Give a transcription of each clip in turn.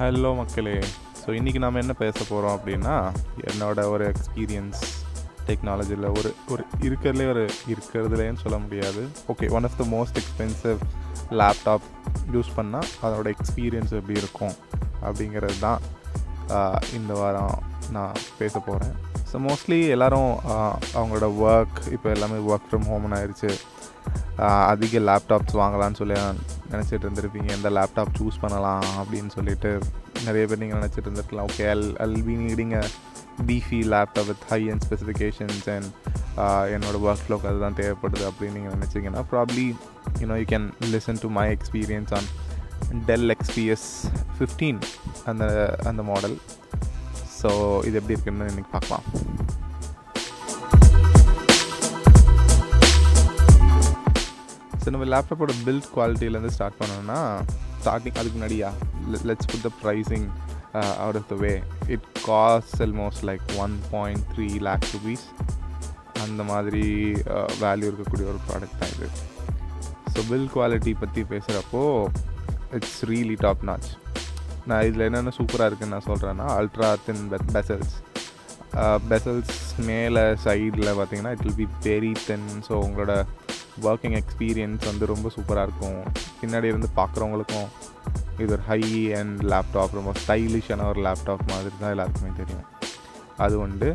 Hello மக்களே. So இன்றைக்கி நாம் என்ன பேச போகிறோம் அப்படின்னா என்னோட ஒரு எக்ஸ்பீரியன்ஸ் டெக்னாலஜியில் ஒரு ஒரு இருக்கிறதுலே ஒரு இருக்கிறதுலேன்னு சொல்ல முடியாது. Okay one of the most expensive laptop use பண்ணால் அதோட எக்ஸ்பீரியன்ஸ் எப்படி இருக்கும் அப்படிங்கிறது தான் இந்த வாரம் நான் பேச போகிறேன் ஸோ மோஸ்ட்லி எல்லோரும் அவங்களோட ஒர்க் இப்போ எல்லாமே ஒர்க் ஃப்ரம் ஹோம்னு ஆயிடுச்சு. அதிக லேப்டாப்ஸ் வாங்கலாம்னு சொல்லி நினச்சிட்டு இருந்திருப்பீங்க எந்த லேப்டாப் சூஸ் பண்ணலாம் அப்படின்னு சொல்லிட்டு நிறைய பேர் நீங்கள் நினச்சிட்டு இருந்திருக்கலாம். Okay all all be needing a beefy laptop with high and specifications and என்னோட ஒர்க் ஃப்ளோக்கு அதுதான் தேவைப்படுது அப்படின்னு நீங்கள் நினச்சிங்கன்னா probably you know you can listen to my experience on Dell XPS fifteen அந்த அந்த மாடல் ஸோ இது எப்படி இருக்குன்னு இன்றைக்கி பார்க்கலாம். ஸோ நம்ம லேப்டாப்போட பில்ட் குவாலிட்டியிலேருந்து ஸ்டார்ட் பண்ணோம்னா ஸ்டார்டிங் அதுக்கு முன்னாடியா? Let's put the pricing out of the way it cost almost like one point three lakh rupees அந்த மாதிரி uh, வேல்யூ இருக்கக்கூடிய ஒரு ப்ராடக்ட் தான் இது. ஸோ பில் குவாலிட்டி பற்றி பேசுகிறப்போ இட்ஸ் ரியலி டாப் நாச் நான் இதில் என்னென்ன சூப்பராக இருக்குன்னு நான் சொல்கிறேன்னா அல்ட்ரா தின் பெசல்ஸ் பெசல்ஸ் மேலே சைடில் பார்த்தீங்கன்னா it will be very then so உங்களோட ஒர்க்கிங் எக்ஸ்பீரியன்ஸ் வந்து ரொம்ப சூப்பராக இருக்கும். பின்னாடி இருந்து பார்க்குறவங்களுக்கும் இது ஒரு ஹை அண்ட் லேப்டாப் ரொம்ப ஸ்டைலிஷான ஒரு லேப்டாப் மாதிரி தான் எல்லாருக்குமே தெரியும். அது உண்டு.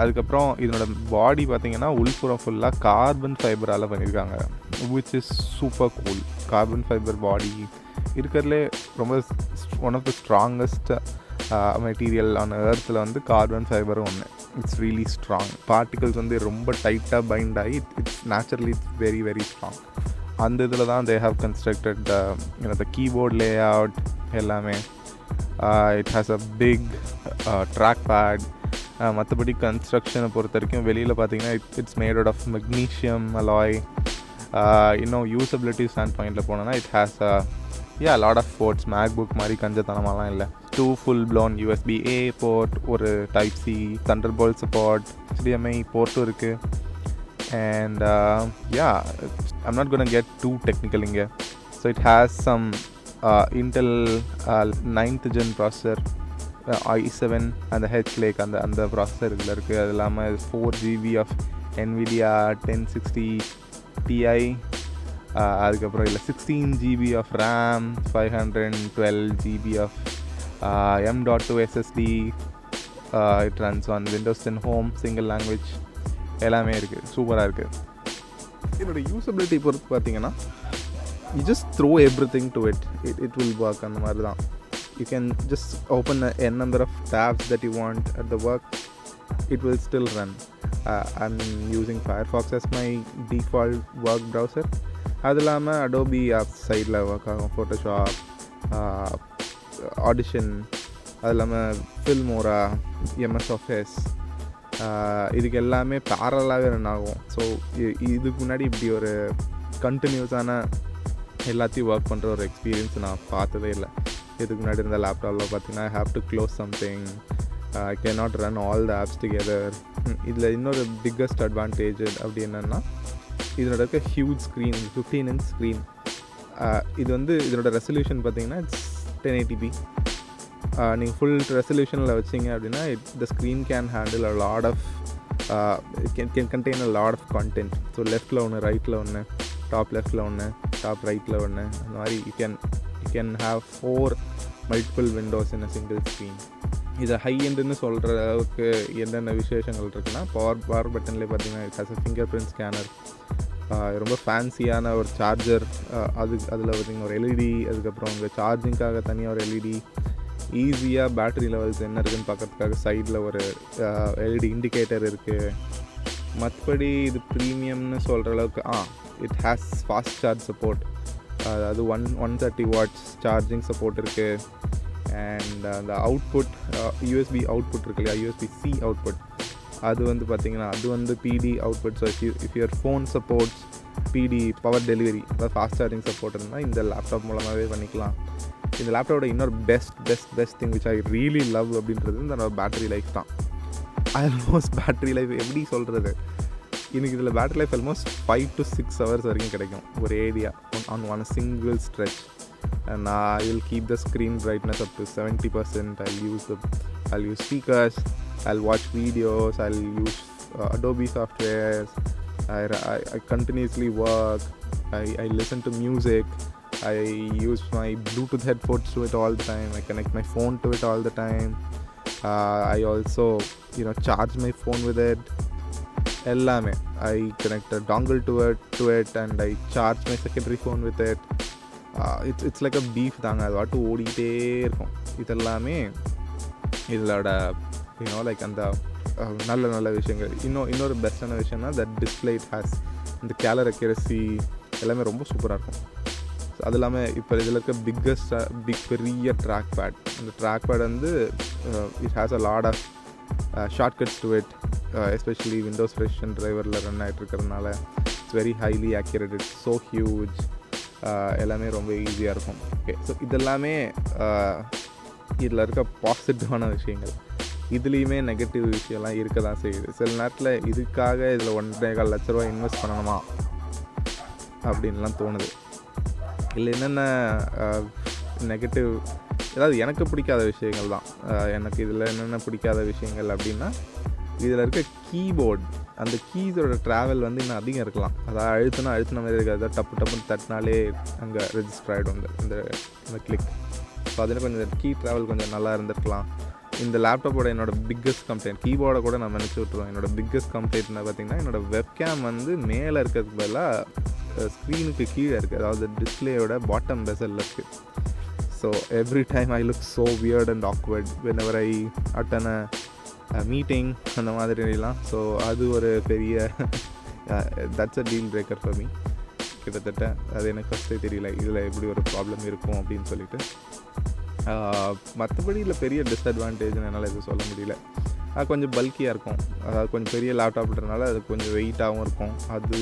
அதுக்கப்புறம் இதனோட பாடி பார்த்திங்கன்னா உள்புறம் ஃபுல்லாக கார்பன் ஃபைபரால் பண்ணியிருக்காங்க which is super cool carbon fibre body இருக்கிறதுலே ரொம்ப one of the strongest material ஆன எர்த்தில் வந்து கார்பன் ஃபைபரும் ஒன்று இட்ஸ் ரியலி ஸ்ட்ராங் பார்ட்டிகல்ஸ் வந்து ரொம்ப டைட்டாக பைண்ட் ஆகி it's naturally it's very very strong அந்த இதில் தான் they have constructed the keyboard layout எல்லாமே. It has a big track pad மற்றபடி கன்ஸ்ட்ரக்ஷனை பொறுத்த வரைக்கும் வெளியில் பார்த்தீங்கன்னா it it's made out of magnesium alloy இன்னும் யூசபிலிட்டி ஸ்டாண்ட் பாயிண்டில் போனோன்னா it has a yeah lot of ports MacBook மாதிரி கஞ்சத்தனமாலாம் இல்லை. Two full plan USB A port ஒரு type C Thunderbolt support HDMI போர்ட்டும் இருக்குது and yeah I'm not gonna get too technical இங்கே. So it has some Intel ninth gen processor I seven அந்த H lake அந்த அந்த processor இதில் இருக்குது அது இல்லாமல் four GB of Nvidia ten sixty TI அதுக்கப்புறம் இல்லை sixteen GB of RAM five hundred twelve GB of M dot two SSD it runs on Windows ten home single language எல்லாமே இருக்குது சூப்பராக இருக்குது என்னோட யூசபிலிட்டி பொறுத்து பார்த்தீங்கன்னா you just throw everything to it it it will work அந்த மாதிரி தான் you can just open N number of tabs that you want at the work it will still run. Uh, I'm using Firefox as my default work browser. அது இல்லாமல் Adobe app சைடில் work ஆகும். Photoshop Audition அது இல்லாமல் Filmora MS office இதுக்கு எல்லாமே பேரலாகவே run ஆகும். So இதுக்கு முன்னாடி இப்படி ஒரு கண்டினியூஸான எல்லாத்தையும் ஒர்க் பண்ணுற ஒரு எக்ஸ்பீரியன்ஸ் நான் பார்த்ததே இல்லை. இதுக்கு முன்னாடி இருந்த லேப்டாப்பில் பார்த்தீங்கன்னா have to close something I can not run all the apps together இதில் இன்னொரு பிக்கஸ்ட் அட்வான்டேஜ் அப்படி என்னென்னா இதனோட இருக்க huge screen fifteen inch screen இது வந்து இதனோட ரெசல்யூஷன் பார்த்தீங்கன்னா இட்ஸ் டென் எயிட்டிபி நீங்கள் ஃபுல் ரெசல்யூஷனில் வச்சிங்க அப்படின்னா it the screen can handle a lot of can can contain a lot of content so லெஃப்ட்டில் ஒன்று ரைட்டில் ஒன்று டாப் லெஃப்ட்டில் ஒன்று டாப் ரைட்டில் ஒன்று அந்த மாதிரி you can you can have four multiple windows in a single screen இதை ஹை எண்டுன்னு சொல்கிற அளவுக்கு என்னென்ன விசேஷங்கள் இருக்குன்னா பவர் பவர் பட்டன்லேயே பார்த்தீங்கன்னா it has a fingerprint scanner ரொம்ப ஃபேன்சியான ஒரு சார்ஜர் அது அதில் பார்த்திங்கன்னா ஒரு எல்இடி அதுக்கப்புறம் உங்கள் சார்ஜிங்காக தனியாக ஒரு எல்இடி ஈஸியாக பேட்டரி லெவல்ஸ் என்ன இருக்குன்னு பார்க்கறதுக்காக சைடில் ஒரு எல்இடி இண்டிகேட்டர் இருக்குது மற்றபடி இது ப்ரீமியம்னு சொல்கிற அளவுக்கு ஆ it has fast charge support அதாவது one one thirty watts charging support இருக்குது அண்ட் அந்த அவுட்புட் யூஎஸ்பி அவுட்புட் இருக்கு இல்லையா? யூஎஸ்பி சி அவுட்புட் அது வந்து பார்த்திங்கன்னா அது வந்து PD output so if you if your phone supports PD power delivery அதாவது ஃபாஸ்ட் சார்ஜிங் சப்போர்ட் இருந்தால் இந்த லேப்டாப் மூலமாகவே பண்ணிக்கலாம். இந்த லேப்டாப்போட இன்னொரு best best best thing which I really love அப்படின்றது இந்த பேட்டரி லைஃப் தான். ஆல்மோஸ்ட் பேட்டரி லைஃப் எப்படி சொல்கிறது எனக்கு இதில் battery life almost five to six hours வரைக்கும் கிடைக்கும். ஒரு area on one single stretch and I'll keep the screen brightness up to 70%. I'll use the I'll use speakers. I'll watch videos. I'll use uh, Adobe softwares. I, I, I continuously work. I, I listen to music. I use my Bluetooth headphones to it all the time. I connect my phone to it all the time. Uh, I also, you know, charge my phone with it. I connect a dongle to it, to it, and I charge my secondary phone with it. It's it's like a beef தாங்க. அது வாட்டு ஓடிக்கிட்டே இருக்கும். இதெல்லாமே இதோட you know like அந்த நல்ல நல்ல விஷயங்கள். இன்னும் இன்னொரு பெஸ்ட்டான விஷயம்னா தட் டிஸ்பிளே இட் ஹேஸ் இந்த கேலர் அக்யூரசி எல்லாமே ரொம்ப சூப்பராக இருக்கும். அது இல்லாமல் இப்போ இதில் இருக்க பிக்கஸ்ட் பிக் பெரிய ட்ராக் பேட் அந்த ட்ராக் பேட் வந்து it has a lot of shortcuts to it especially Windows version டிரைவரில் run ஆகிட்டு இருக்கிறதுனால it's very highly accurate it's so huge எல்லாமே ரொம்ப ஈஸியாக இருக்கும். ஓகே ஸோ இதெல்லாமே இதில் இருக்க பாசிட்டிவான விஷயங்கள். இதுலேயுமே நெகட்டிவ் விஷயம்லாம் இருக்க தான் செய்யுது. சில நேரத்தில் இதுக்காக இதில் ஒன்றரை கால் லட்ச ரூபா இன்வெஸ்ட் பண்ணணுமா? அப்படின்லாம் தோணுது. இல்லை என்னென்ன நெகட்டிவ் ஏதாவது எனக்கு பிடிக்காத விஷயங்கள் தான் எனக்கு இதில் என்னென்ன பிடிக்காத விஷயங்கள் அப்படின்னா இதில் இருக்க கீபோர்ட் அந்த கீஸோட ட்ராவல் வந்து இன்னும் அதிகம் இருக்கலாம். அதாவது அழுத்தினா அழுத்தின மாதிரி இருக்காது. டப்பு டப்புன்னு தட்டினாலே அங்கே ரெஜிஸ்டர் ஆகிடும் இந்த இந்த இந்த கிளிக் ஸோ அதில் கொஞ்சம் கீ ட்ராவல் கொஞ்சம் நல்லா இருந்திருக்கலாம். இந்த லேப்டாப்போட என்னோட பிக்கஸ்ட் கம்ப்ளைண்ட் கீபோர்டை கூட நான் நினச்சி விட்ருவேன் என்னோடய பிக்கஸ்ட் கம்ப்ளைண்ட் என்ன பார்த்தீங்கன்னா என்னோட வெப்கேம் வந்து மேலே இருக்கிறதுக்கு பதிலாக ஸ்க்ரீனுக்கு கீழே இருக்குது அதாவது டிஸ்பிளேயோட பாட்டம் பெசலில் இருக்குது so every time I look so weird and awkward whenever I attend meeting அந்த மாதிரிலாம். ஸோ அது ஒரு பெரிய that's a deal breaker for me கிட்டத்தட்ட அது எனக்கு ஃபஸ்ட்டே தெரியல. இதில் எப்படி ஒரு ப்ராப்ளம் இருக்கும் அப்படின்னு சொல்லிட்டு. Uh, மற்றபடி இல்லை பெரிய டிஸ்அட்வான்டேஜ்னு என்னால் எதுவும் சொல்ல முடியல. அது கொஞ்சம் பல்கியாக இருக்கும். அதாவது கொஞ்சம் பெரிய லேப்டாப்ன்றனால அது கொஞ்சம் வெயிட்டாகவும் இருக்கும். அது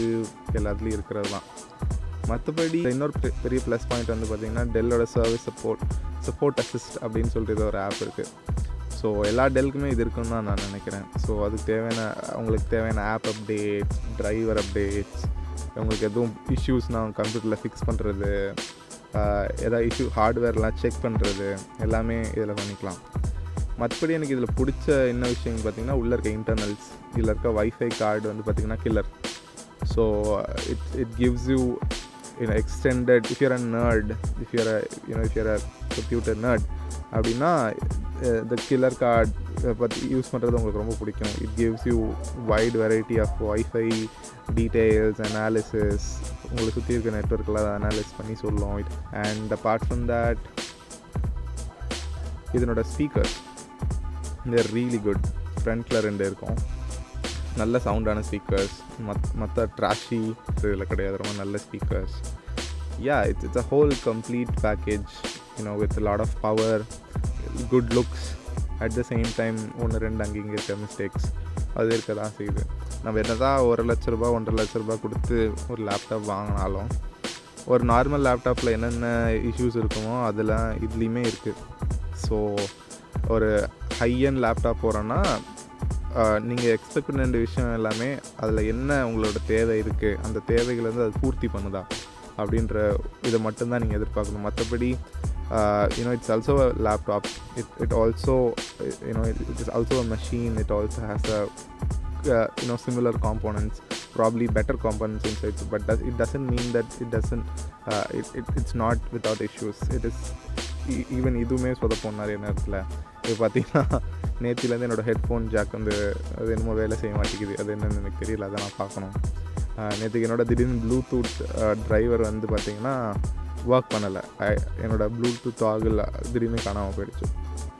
எல்லாத்துலேயும் இருக்கிறது தான். மற்றபடி இன்னொரு பெரிய ப்ளஸ் பாயிண்ட் வந்து பார்த்திங்கன்னா டெல்லோட சர்வீஸ் சப்போர்ட் சப்போர்ட் அசிஸ்ட் அப்படின்னு சொல்லிட்டு இது ஒரு ஆப் இருக்குது ஸோ எல்லா டெல்க்குமே இது இருக்குன்னு தான் நான் நினைக்கிறேன். ஸோ அதுக்கு தேவையான அவங்களுக்கு தேவையான ஆப் அப்டேட்ஸ் டிரைவர் அப்டேட்ஸ் உங்களுக்கு எதுவும் இஷ்யூஸ்னால் கம்ப்யூட்டரில் ஃபிக்ஸ் பண்ணுறது ஏதாவது இஷ்யூ ஹார்ட்வேர்லாம் செக் பண்ணுறது எல்லாமே இதில் பண்ணிக்கலாம். மற்றபடி எனக்கு இதில் பிடிச்ச என்ன விஷயம் பார்த்தீங்கன்னா உள்ளே இருக்க இன்டர்னல்ஸ் இதில் இருக்க வைஃபை கார்டு வந்து பார்த்திங்கன்னா killer so it it gives you you know extended if you're a nerd if you're you know if you're a computer nerd அப்படின்னா த கில்லர் கார்ட் பற்றி யூஸ் பண்ணுறது உங்களுக்கு ரொம்ப பிடிக்கும். It gives you wide variety of wifi details analysis உங்களை சுற்றி இருக்க நெட்ஒர்க்கில் அனாலிஸ் பண்ணி சொல்லும். It and apart from that இதனோட ஸ்பீக்கர் தேர் ரியலி குட் ஃப்ரண்ட்டில் ரெண்டு இருக்கும். நல்ல சவுண்டான ஸ்பீக்கர்ஸ் மத் மற்ற ட்ராஷி இதில் கிடையாது. ரொம்ப நல்ல speakers yeah it's it's a whole complete package you know with lot of power good looks at the same time ஒன்று ரெண்டு அங்கே இங்கே இருக்க மிஸ்டேக்ஸ் அது இருக்க தான் செய்யுது. நம்ம என்ன தான் ஒரு லட்ச ரூபா ஒன்றரை லட்ச ரூபா கொடுத்து ஒரு லேப்டாப் வாங்கினாலும் ஒரு நார்மல் லேப்டாப்பில் என்னென்ன இஷ்யூஸ் இருக்குமோ அதெல்லாம் இதுலேயுமே இருக்குது ஸோ ஒரு ஹையன் லேப்டாப் போகிறோன்னா நீங்கள் எக்ஸ்பெக்ட் பண்ண வேண்டிய விஷயம் எல்லாமே அதில் என்ன உங்களோட தேவை இருக்குது அந்த தேவைகளை வந்து அது பூர்த்தி பண்ணுதா? அப்படின்ற இதை மட்டும்தான் நீங்கள் எதிர்பார்க்கணும். மற்றபடி you know it's also a laptop it it also it, it is also a machine. It also has a uh, you know similar components probably better components inside. But does, it doesn't mean that it doesn't uh, it, it, it's not without issues. It is e, even இதுவுமே சொதப்போம் நிறைய நேரத்தில் இப்போ பார்த்தீங்கன்னா நேத்திலேருந்து என்னோடய headphone jack வந்து அது என்னமோ வேலை செய்ய மாட்டேங்குது. அது என்னென்னு எனக்கு தெரியல. அதை நான் பார்க்கணும். நேற்றுக்கு என்னோட திடீர்னு ப்ளூடூத் டிரைவர் வந்து பார்த்திங்கன்னா ஒர்க் பண்ணலை என்னோட ப்ளூடூத் ஆகல திடீர்னு காணாமல் போயிடுச்சு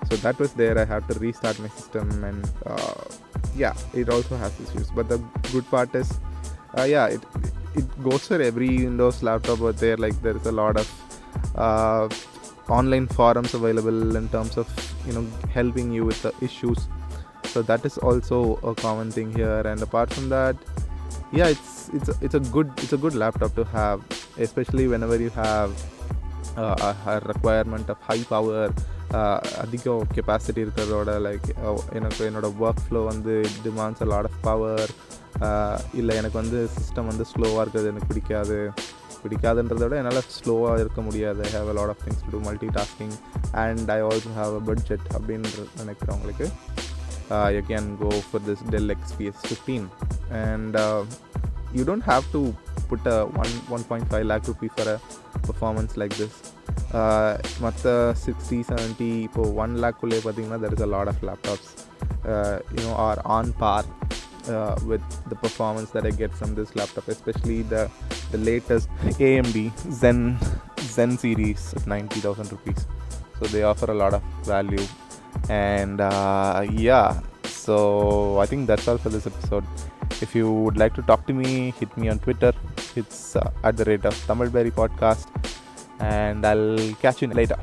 so that was there I have to restart my system and yeah it also has issues but the good part is uh, yeah it it goes for every windows laptop out there like there is a lot of uh, online forums available in terms of you know helping you with the issues so that is also a common thing here and apart from that yeah it's it's a, it's a good it's a good laptop to have especially whenever you have uh, a, a requirement of high power uh, capacity இருக்கிறதோட like uh, எனக்கு என்னோடய work flow வந்து demands a lot of power இல்லை எனக்கு வந்து system வந்து ஸ்லோவாக இருக்கிறது எனக்கு பிடிக்காது. பிடிக்காதுன்றத விட என்னால் ஸ்லோவாக இருக்க முடியாது. I have a lot of things to do multitasking and I also have a budget அப்படின்னு நினைக்கிறவங்களுக்கு you can go for this Dell XPS fifteen and you don't have to put a one one point five lakh rupee for a performance like this மற்ற sixty seventy இப்போது one லேக்குள்ளே பார்த்தீங்கன்னா there is a lot of laptops you know are on par uh, with the performance that I get from this laptop, especially the the latest AMD Zen Zen series at ninety thousand rupees. So they offer a lot of value, and uh, yeah. So I think that's all for this episode. If you would like to talk to me, hit me on Twitter. It's uh, at the rate of Tamilberry Podcast, and I'll catch you later.